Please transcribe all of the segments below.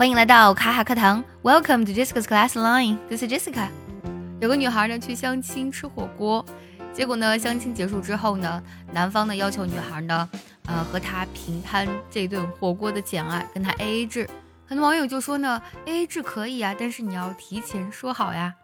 欢迎来到卡卡课堂，Welcome to Jessica's Class Line。This is Jessica。有个女孩呢去相亲吃火锅，结果呢相亲结束之后呢，男方呢要求女孩呢，呃和他平摊这顿火锅的钱啊，跟他 A A 制。很多网友就说呢，A A 制可以啊，但是你要提前说好呀。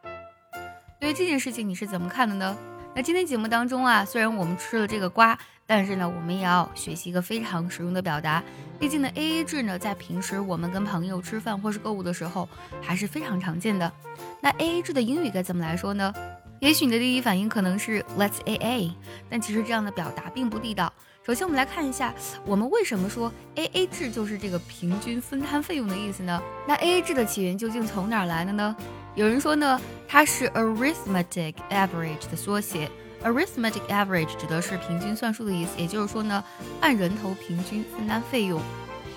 对于这件事情你是怎么看的呢？那今天节目当中啊，虽然我们吃了这个瓜，但是呢，我们也要学习一个非常实用的表达。毕竟呢，A A 制呢，在平时我们跟朋友吃饭或是购物的时候，还是非常常见的。那 A A 制的英语该怎么来说呢？也许你的第一反应可能是 Let's A A，但其实这样的表达并不地道。首先，我们来看一下，我们为什么说 A A 制就是这个平均分摊费用的意思呢？那 A A 制的起源究竟从哪儿来的呢？有人说呢，它是 arithmetic average 的缩写。arithmetic average 指的是平均算术的意思，也就是说呢，按人头平均分担费用。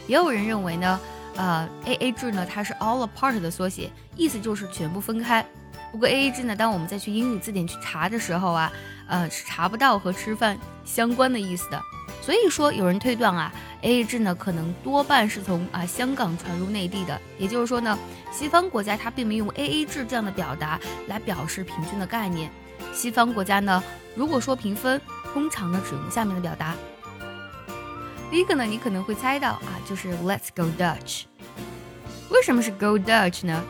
也有人认为呢，呃，A A 制呢，它是 all apart 的缩写，意思就是全部分开。不过 A A 制呢，当我们再去英语字典去查的时候啊，呃，是查不到和吃饭相关的意思的。所以说，有人推断啊。A A 制呢，可能多半是从啊香港传入内地的，也就是说呢，西方国家它并没有用 A A 制这样的表达来表示平均的概念。西方国家呢，如果说评分，通常呢只用下面的表达。第一个呢，你可能会猜到啊，就是 Let's go Dutch。为什么是 Go Dutch 呢？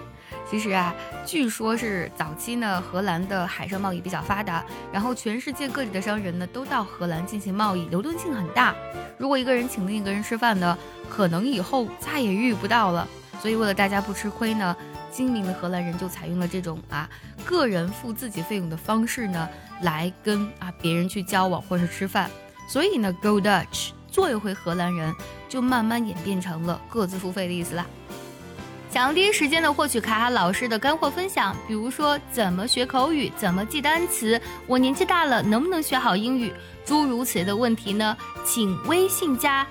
其实啊，据说是早期呢，荷兰的海上贸易比较发达，然后全世界各地的商人呢都到荷兰进行贸易，流动性很大。如果一个人请另一个人吃饭呢，可能以后再也遇不到了。所以为了大家不吃亏呢，精明的荷兰人就采用了这种啊个人付自己费用的方式呢，来跟啊别人去交往或者是吃饭。所以呢，Go Dutch，做一回荷兰人，就慢慢演变成了各自付费的意思啦。想要第一时间的获取卡卡老师的干货分享，比如说怎么学口语、怎么记单词，我年纪大了能不能学好英语，诸如此类的问题呢？请微信加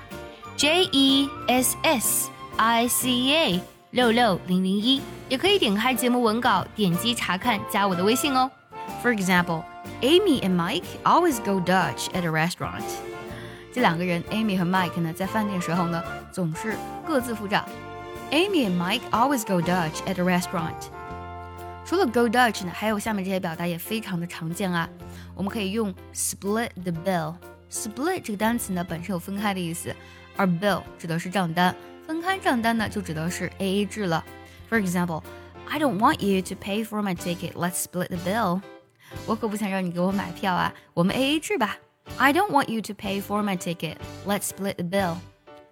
J E S S I C A 六六零零一，也可以点开节目文稿，点击查看，加我的微信哦。For example, Amy and Mike always go Dutch at a restaurant。这两个人，Amy 和 Mike 呢，在饭店时候呢，总是各自付账。Amy and Mike always go Dutch at a restaurant。除了 go Dutch 呢，还有下面这些表达也非常的常见啊。我们可以用 split the bill。split 这个单词呢本身有分开的意思，而 bill 指的是账单，分开账单呢就指的是 A A 制了。For example, I don't want you to pay for my ticket. Let's split the bill. 我可不想让你给我买票啊，我们 A A 制吧。I don't want you to pay for my ticket. Let's split the bill.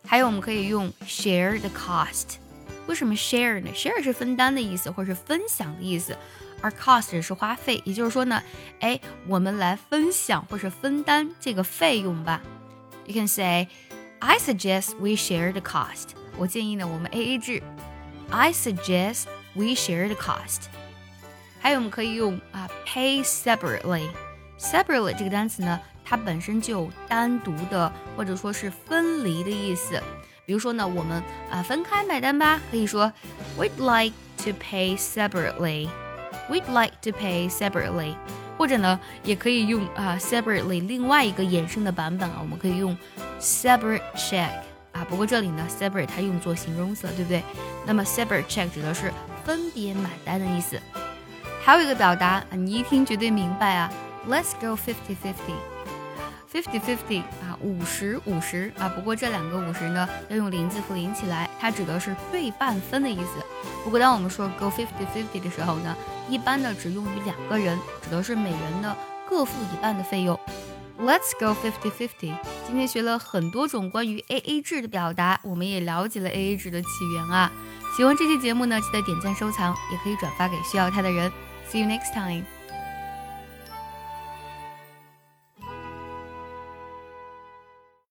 还有我们可以用 share the cost。 为什么 share 呢？share 是分担的意思，或者是分享的意思，而 cost 是花费。也就是说呢，哎，我们来分享或是分担这个费用吧。You can say, I suggest we share the cost。我建议呢，我们 A A 制。I suggest we share the cost。还有我们可以用啊，pay separately。separately 这个单词呢，它本身就有单独的或者说是分离的意思。比如说呢，我们啊分开买单吧，可以说 We'd like to pay separately. We'd like to pay separately. 或者呢，也可以用啊 separately 另外一个衍生的版本啊，我们可以用 separate check 啊。不过这里呢，separate 它用作形容词，对不对？那么 separate check 指的是分别买单的意思。还有一个表达，你一听绝对明白啊，Let's go fifty fifty。Fifty fifty 啊，五十五十啊，不过这两个五十呢，要用零字符连起来，它指的是对半分的意思。不过当我们说 go fifty fifty 的时候呢，一般呢只用于两个人，指的是每人呢各付一半的费用。Let's go fifty fifty。今天学了很多种关于 A A 制的表达，我们也了解了 A A 制的起源啊。喜欢这期节目呢，记得点赞收藏，也可以转发给需要它的人。See you next time.